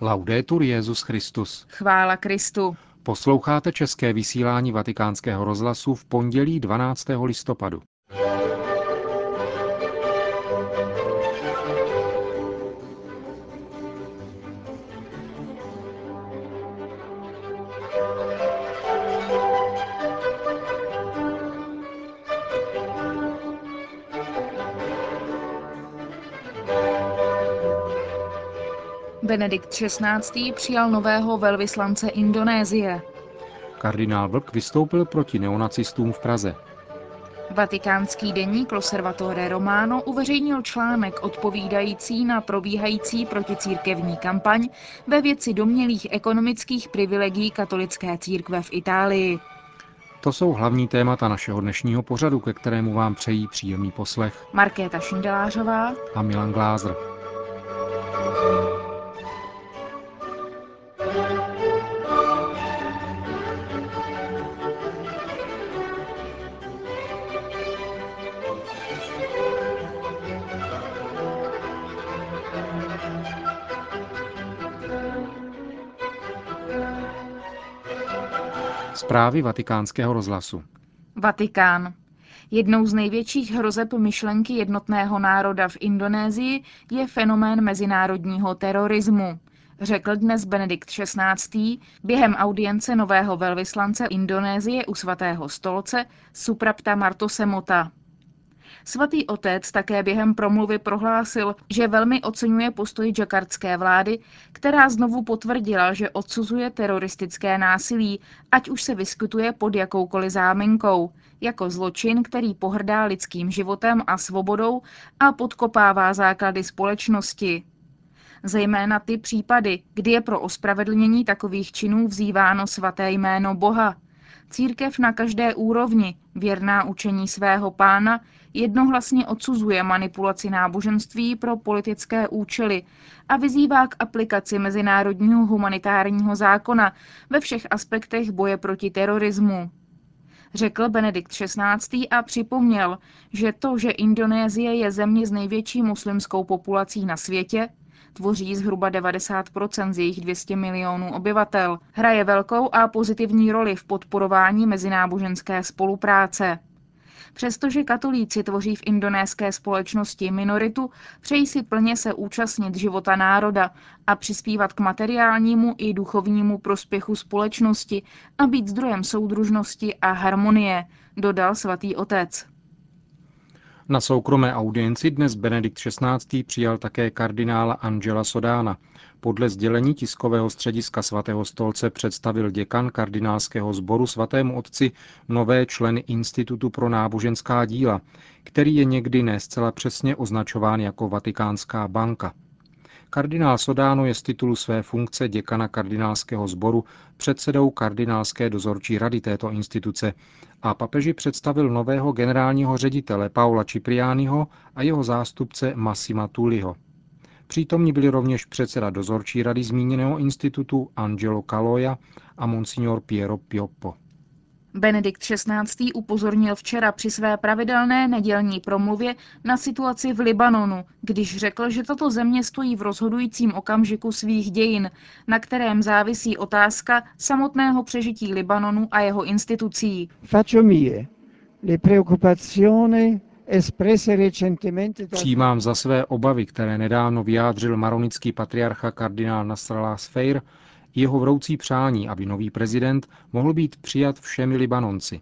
Laudetur Jezus Christus. Chvála Kristu. Posloucháte české vysílání Vatikánského rozhlasu v pondělí 12. listopadu. Benedikt XVI. přijal nového velvyslance Indonésie. Kardinál Vlk vystoupil proti neonacistům v Praze. Vatikánský deník Loservatore Romano uveřejnil článek odpovídající na probíhající proticírkevní kampaň ve věci domělých ekonomických privilegií katolické církve v Itálii. To jsou hlavní témata našeho dnešního pořadu, ke kterému vám přejí příjemný poslech Markéta Šindelářová a Milan Glázer. Zprávy vatikánského rozhlasu. Vatikán. Jednou z největších hrozeb myšlenky jednotného národa v Indonésii je fenomén mezinárodního terorismu, řekl dnes Benedikt XVI. během audience nového velvyslance Indonésie u svatého stolce Suprapta Martosemota. Svatý otec také během promluvy prohlásil, že velmi oceňuje postoj džakartské vlády, která znovu potvrdila, že odsuzuje teroristické násilí, ať už se vyskytuje pod jakoukoliv záminkou, jako zločin, který pohrdá lidským životem a svobodou a podkopává základy společnosti. Zejména ty případy, kdy je pro ospravedlnění takových činů vzýváno svaté jméno Boha, Církev na každé úrovni, věrná učení svého pána, jednohlasně odsuzuje manipulaci náboženství pro politické účely a vyzývá k aplikaci mezinárodního humanitárního zákona ve všech aspektech boje proti terorismu. Řekl Benedikt XVI. a připomněl, že to, že Indonésie je země s největší muslimskou populací na světě, tvoří zhruba 90 z jejich 200 milionů obyvatel, hraje velkou a pozitivní roli v podporování mezináboženské spolupráce. Přestože katolíci tvoří v indonéské společnosti minoritu, přejí si plně se účastnit života národa a přispívat k materiálnímu i duchovnímu prospěchu společnosti a být zdrojem soudružnosti a harmonie, dodal svatý otec. Na soukromé audienci dnes Benedikt XVI. přijal také kardinála Angela Sodána. Podle sdělení tiskového střediska svatého stolce představil děkan kardinálského sboru svatému otci nové členy Institutu pro náboženská díla, který je někdy ne zcela přesně označován jako Vatikánská banka. Kardinál Sodáno je z titulu své funkce děkana kardinálského sboru předsedou kardinálské dozorčí rady této instituce a papeži představil nového generálního ředitele Paula Ciprianiho a jeho zástupce Massima Tuliho. Přítomní byli rovněž předseda dozorčí rady zmíněného institutu Angelo Caloja a monsignor Piero Pioppo. Benedikt XVI. upozornil včera při své pravidelné nedělní promluvě na situaci v Libanonu, když řekl, že tato země stojí v rozhodujícím okamžiku svých dějin, na kterém závisí otázka samotného přežití Libanonu a jeho institucí. Faccio mie le preoccupazioni Přijímám za své obavy, které nedávno vyjádřil maronický patriarcha kardinál Nasrallah Sfeir jeho vroucí přání, aby nový prezident mohl být přijat všemi Libanonci.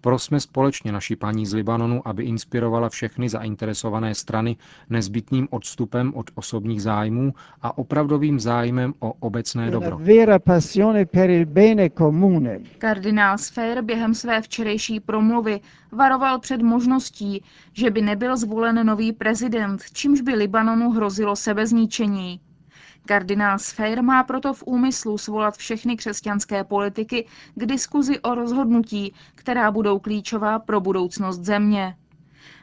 Prosme společně naši paní z Libanonu, aby inspirovala všechny zainteresované strany nezbytným odstupem od osobních zájmů a opravdovým zájmem o obecné dobro. Kardinál Sfér během své včerejší promluvy varoval před možností, že by nebyl zvolen nový prezident, čímž by Libanonu hrozilo sebezničení. Kardinál Sfeir má proto v úmyslu svolat všechny křesťanské politiky k diskuzi o rozhodnutí, která budou klíčová pro budoucnost země.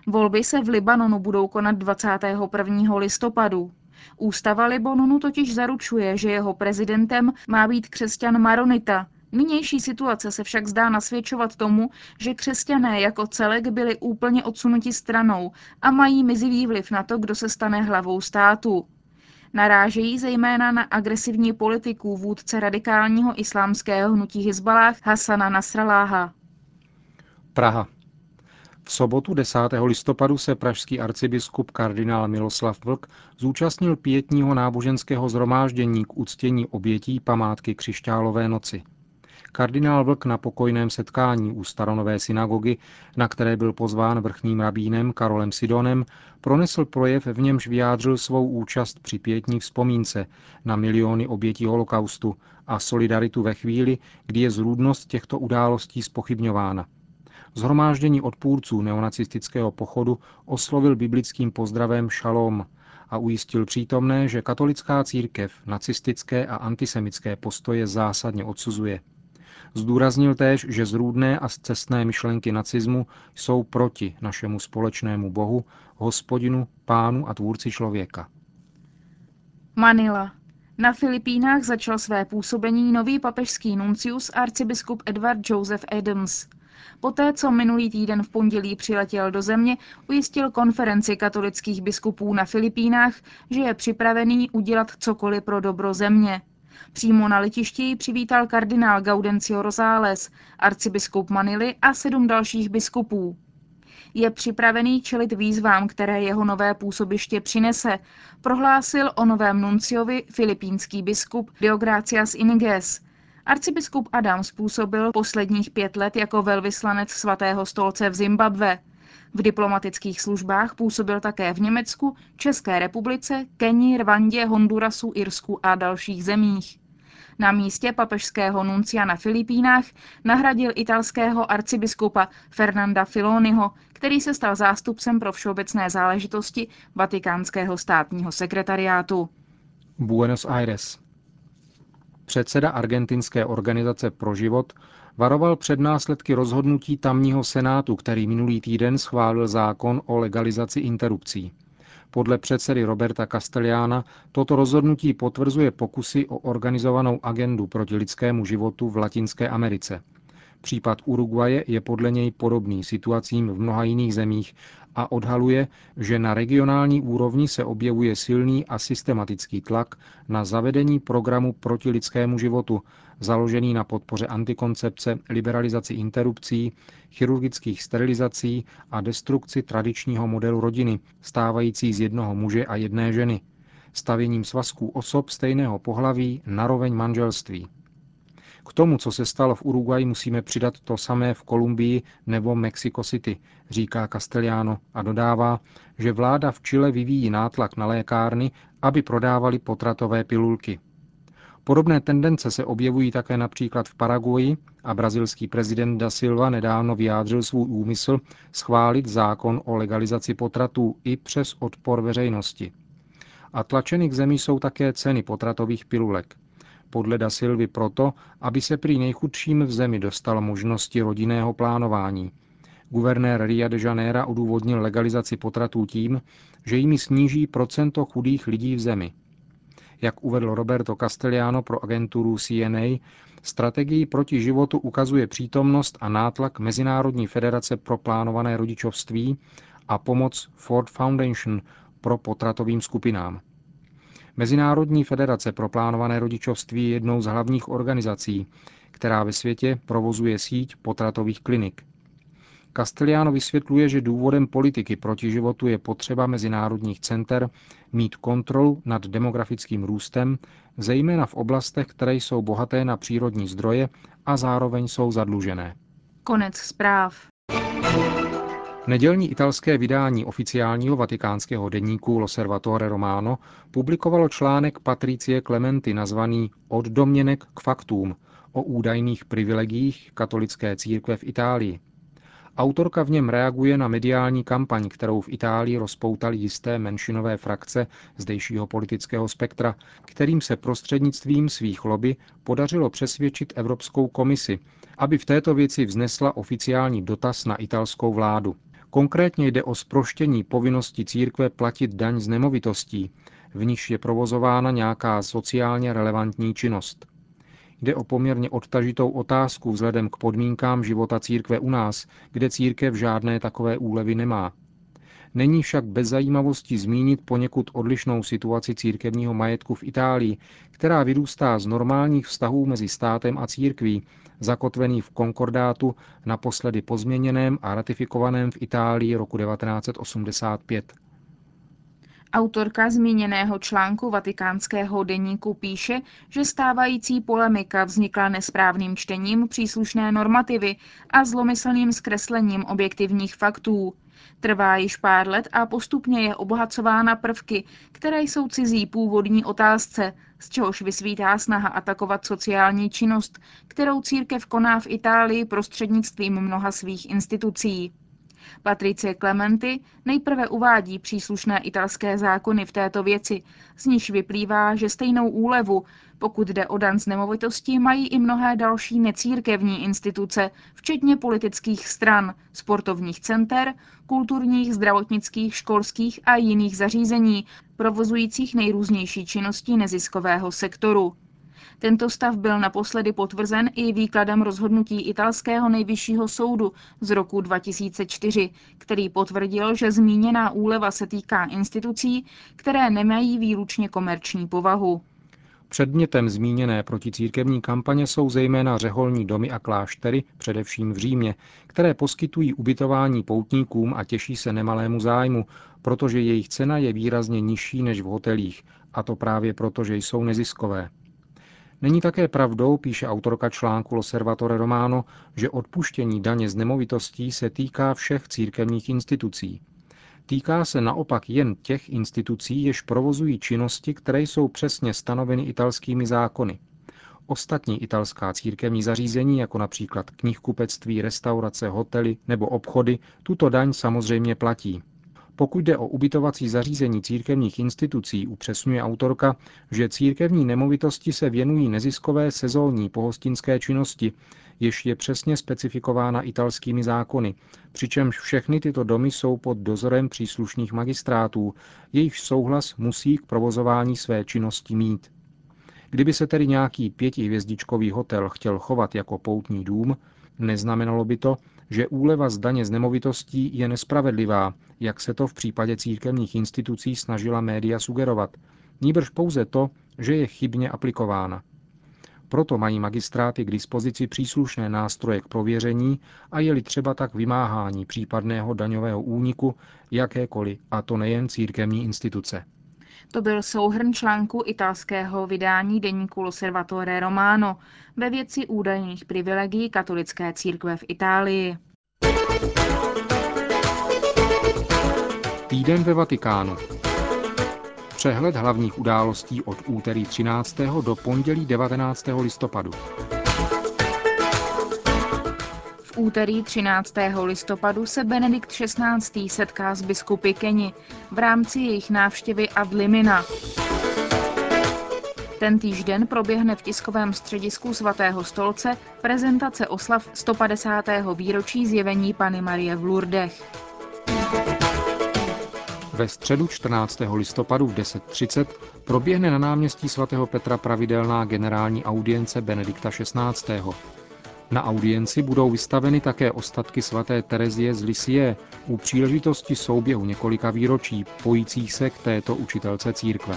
Volby se v Libanonu budou konat 21. listopadu. Ústava Libanonu totiž zaručuje, že jeho prezidentem má být křesťan Maronita. Nynější situace se však zdá nasvědčovat tomu, že křesťané jako celek byli úplně odsunuti stranou a mají mizivý vliv na to, kdo se stane hlavou státu. Narážejí zejména na agresivní politiku vůdce radikálního islámského hnutí Hizbalách Hasana Nasraláha. Praha. V sobotu 10. listopadu se pražský arcibiskup kardinál Miloslav Vlk zúčastnil pětního náboženského zhromáždění k uctění obětí památky křišťálové noci. Kardinál Vlk na pokojném setkání u staronové synagogy, na které byl pozván vrchním rabínem Karolem Sidonem, pronesl projev, v němž vyjádřil svou účast při pětní vzpomínce na miliony obětí holokaustu a solidaritu ve chvíli, kdy je zrůdnost těchto událostí spochybňována. Zhromáždění odpůrců neonacistického pochodu oslovil biblickým pozdravem šalom a ujistil přítomné, že katolická církev nacistické a antisemické postoje zásadně odsuzuje. Zdůraznil též, že zrůdné a zcestné myšlenky nacismu jsou proti našemu společnému Bohu, hospodinu, pánu a tvůrci člověka. Manila. Na Filipínách začal své působení nový papežský nuncius arcibiskup Edward Joseph Adams. Poté, co minulý týden v pondělí přiletěl do země, ujistil konferenci katolických biskupů na Filipínách, že je připravený udělat cokoliv pro dobro země. Přímo na letišti ji přivítal kardinál Gaudencio Rosales, arcibiskup Manily a sedm dalších biskupů. Je připravený čelit výzvám, které jeho nové působiště přinese, prohlásil o novém nunciovi filipínský biskup Deogracias Iniges. Arcibiskup Adam způsobil posledních pět let jako velvyslanec svatého stolce v Zimbabve. V diplomatických službách působil také v Německu, České republice, Keni, Rwandě, Hondurasu, Irsku a dalších zemích. Na místě papežského nuncia na Filipínách nahradil italského arcibiskupa Fernanda Filoniho, který se stal zástupcem pro všeobecné záležitosti Vatikánského státního sekretariátu. Buenos Aires. Předseda argentinské organizace pro život varoval před následky rozhodnutí tamního senátu, který minulý týden schválil zákon o legalizaci interrupcí. Podle předsedy Roberta Castellána toto rozhodnutí potvrzuje pokusy o organizovanou agendu proti lidskému životu v Latinské Americe. Případ Uruguaje je podle něj podobný situacím v mnoha jiných zemích a odhaluje, že na regionální úrovni se objevuje silný a systematický tlak na zavedení programu proti lidskému životu, založený na podpoře antikoncepce, liberalizaci interrupcí, chirurgických sterilizací a destrukci tradičního modelu rodiny, stávající z jednoho muže a jedné ženy, stavěním svazků osob stejného pohlaví naroveň manželství. K tomu, co se stalo v Uruguayi, musíme přidat to samé v Kolumbii nebo Mexico City, říká Castellano a dodává, že vláda v Chile vyvíjí nátlak na lékárny, aby prodávali potratové pilulky. Podobné tendence se objevují také například v Paraguji a brazilský prezident Da Silva nedávno vyjádřil svůj úmysl schválit zákon o legalizaci potratů i přes odpor veřejnosti. A tlačeny k zemi jsou také ceny potratových pilulek – podle Da Silvy proto, aby se prý nejchudším v zemi dostal možnosti rodinného plánování. Guvernér Ria de Janeiro odůvodnil legalizaci potratů tím, že jimi sníží procento chudých lidí v zemi. Jak uvedl Roberto Castellano pro agenturu CNA, strategii proti životu ukazuje přítomnost a nátlak Mezinárodní federace pro plánované rodičovství a pomoc Ford Foundation pro potratovým skupinám. Mezinárodní federace pro plánované rodičovství je jednou z hlavních organizací, která ve světě provozuje síť potratových klinik. Castellano vysvětluje, že důvodem politiky proti životu je potřeba mezinárodních center mít kontrolu nad demografickým růstem, zejména v oblastech, které jsou bohaté na přírodní zdroje a zároveň jsou zadlužené. Konec zpráv. Nedělní italské vydání oficiálního vatikánského deníku L'Osservatore Romano publikovalo článek Patricie Clementi nazvaný Od domněnek k faktům o údajných privilegiích katolické církve v Itálii. Autorka v něm reaguje na mediální kampaň, kterou v Itálii rozpoutali jisté menšinové frakce zdejšího politického spektra, kterým se prostřednictvím svých lobby podařilo přesvědčit Evropskou komisi, aby v této věci vznesla oficiální dotaz na italskou vládu. Konkrétně jde o sproštění povinnosti církve platit daň z nemovitostí, v níž je provozována nějaká sociálně relevantní činnost. Jde o poměrně odtažitou otázku vzhledem k podmínkám života církve u nás, kde církev žádné takové úlevy nemá. Není však bez zajímavosti zmínit poněkud odlišnou situaci církevního majetku v Itálii, která vyrůstá z normálních vztahů mezi státem a církví, zakotvený v konkordátu, naposledy pozměněném a ratifikovaném v Itálii roku 1985. Autorka zmíněného článku vatikánského deníku píše, že stávající polemika vznikla nesprávným čtením příslušné normativy a zlomyslným zkreslením objektivních faktů. Trvá již pár let a postupně je obohacována prvky, které jsou cizí původní otázce, z čehož vysvítá snaha atakovat sociální činnost, kterou církev koná v Itálii prostřednictvím mnoha svých institucí. Patricie Clementi nejprve uvádí příslušné italské zákony v této věci, z níž vyplývá, že stejnou úlevu, pokud jde o dan z nemovitostí, mají i mnohé další necírkevní instituce, včetně politických stran, sportovních center, kulturních, zdravotnických, školských a jiných zařízení, provozujících nejrůznější činnosti neziskového sektoru. Tento stav byl naposledy potvrzen i výkladem rozhodnutí italského nejvyššího soudu z roku 2004, který potvrdil, že zmíněná úleva se týká institucí, které nemají výlučně komerční povahu. Předmětem zmíněné proticírkevní kampaně jsou zejména řeholní domy a kláštery, především v Římě, které poskytují ubytování poutníkům a těší se nemalému zájmu, protože jejich cena je výrazně nižší než v hotelích, a to právě proto, že jsou neziskové. Není také pravdou, píše autorka článku Loservatore Romano, že odpuštění daně z nemovitostí se týká všech církevních institucí. Týká se naopak jen těch institucí, jež provozují činnosti, které jsou přesně stanoveny italskými zákony. Ostatní italská církevní zařízení, jako například knihkupectví, restaurace, hotely nebo obchody, tuto daň samozřejmě platí. Pokud jde o ubytovací zařízení církevních institucí, upřesňuje autorka, že církevní nemovitosti se věnují neziskové sezónní pohostinské činnosti, jež je přesně specifikována italskými zákony, přičemž všechny tyto domy jsou pod dozorem příslušných magistrátů, jejich souhlas musí k provozování své činnosti mít. Kdyby se tedy nějaký pětihvězdičkový hotel chtěl chovat jako poutní dům, neznamenalo by to, že úleva z daně z nemovitostí je nespravedlivá, jak se to v případě církevních institucí snažila média sugerovat, níbrž pouze to, že je chybně aplikována. Proto mají magistráty k dispozici příslušné nástroje k prověření a jeli třeba tak vymáhání případného daňového úniku jakékoliv, a to nejen církevní instituce. To byl souhrn článku italského vydání deníku Loservatore Romano ve věci údajných privilegií katolické církve v Itálii. Týden ve Vatikánu. Přehled hlavních událostí od úterý 13. do pondělí 19. listopadu. Úterý 13. listopadu se Benedikt XVI. setká s biskupy Keni v rámci jejich návštěvy Ad Limina. Ten týžden proběhne v tiskovém středisku svatého stolce prezentace oslav 150. výročí zjevení Pany Marie v Lourdech. Ve středu 14. listopadu v 10.30 proběhne na náměstí svatého Petra pravidelná generální audience Benedikta XVI. Na audienci budou vystaveny také ostatky svaté Terezie z Lisie u příležitosti souběhu několika výročí pojících se k této učitelce církve.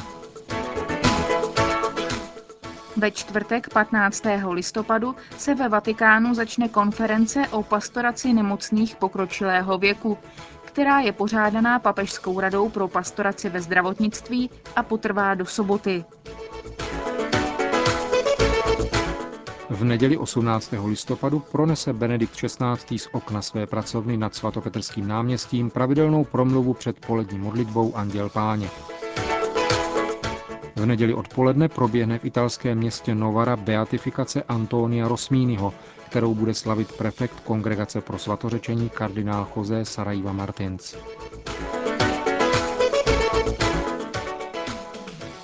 Ve čtvrtek 15. listopadu se ve Vatikánu začne konference o pastoraci nemocných pokročilého věku, která je pořádaná Papežskou radou pro pastoraci ve zdravotnictví a potrvá do soboty. V neděli 18. listopadu pronese Benedikt XVI. z okna své pracovny nad svatopetrským náměstím pravidelnou promluvu před polední modlitbou Anděl Páně. V neděli odpoledne proběhne v italském městě Novara beatifikace Antonia Rosmínyho, kterou bude slavit prefekt Kongregace pro svatořečení kardinál José Saraiva Martins.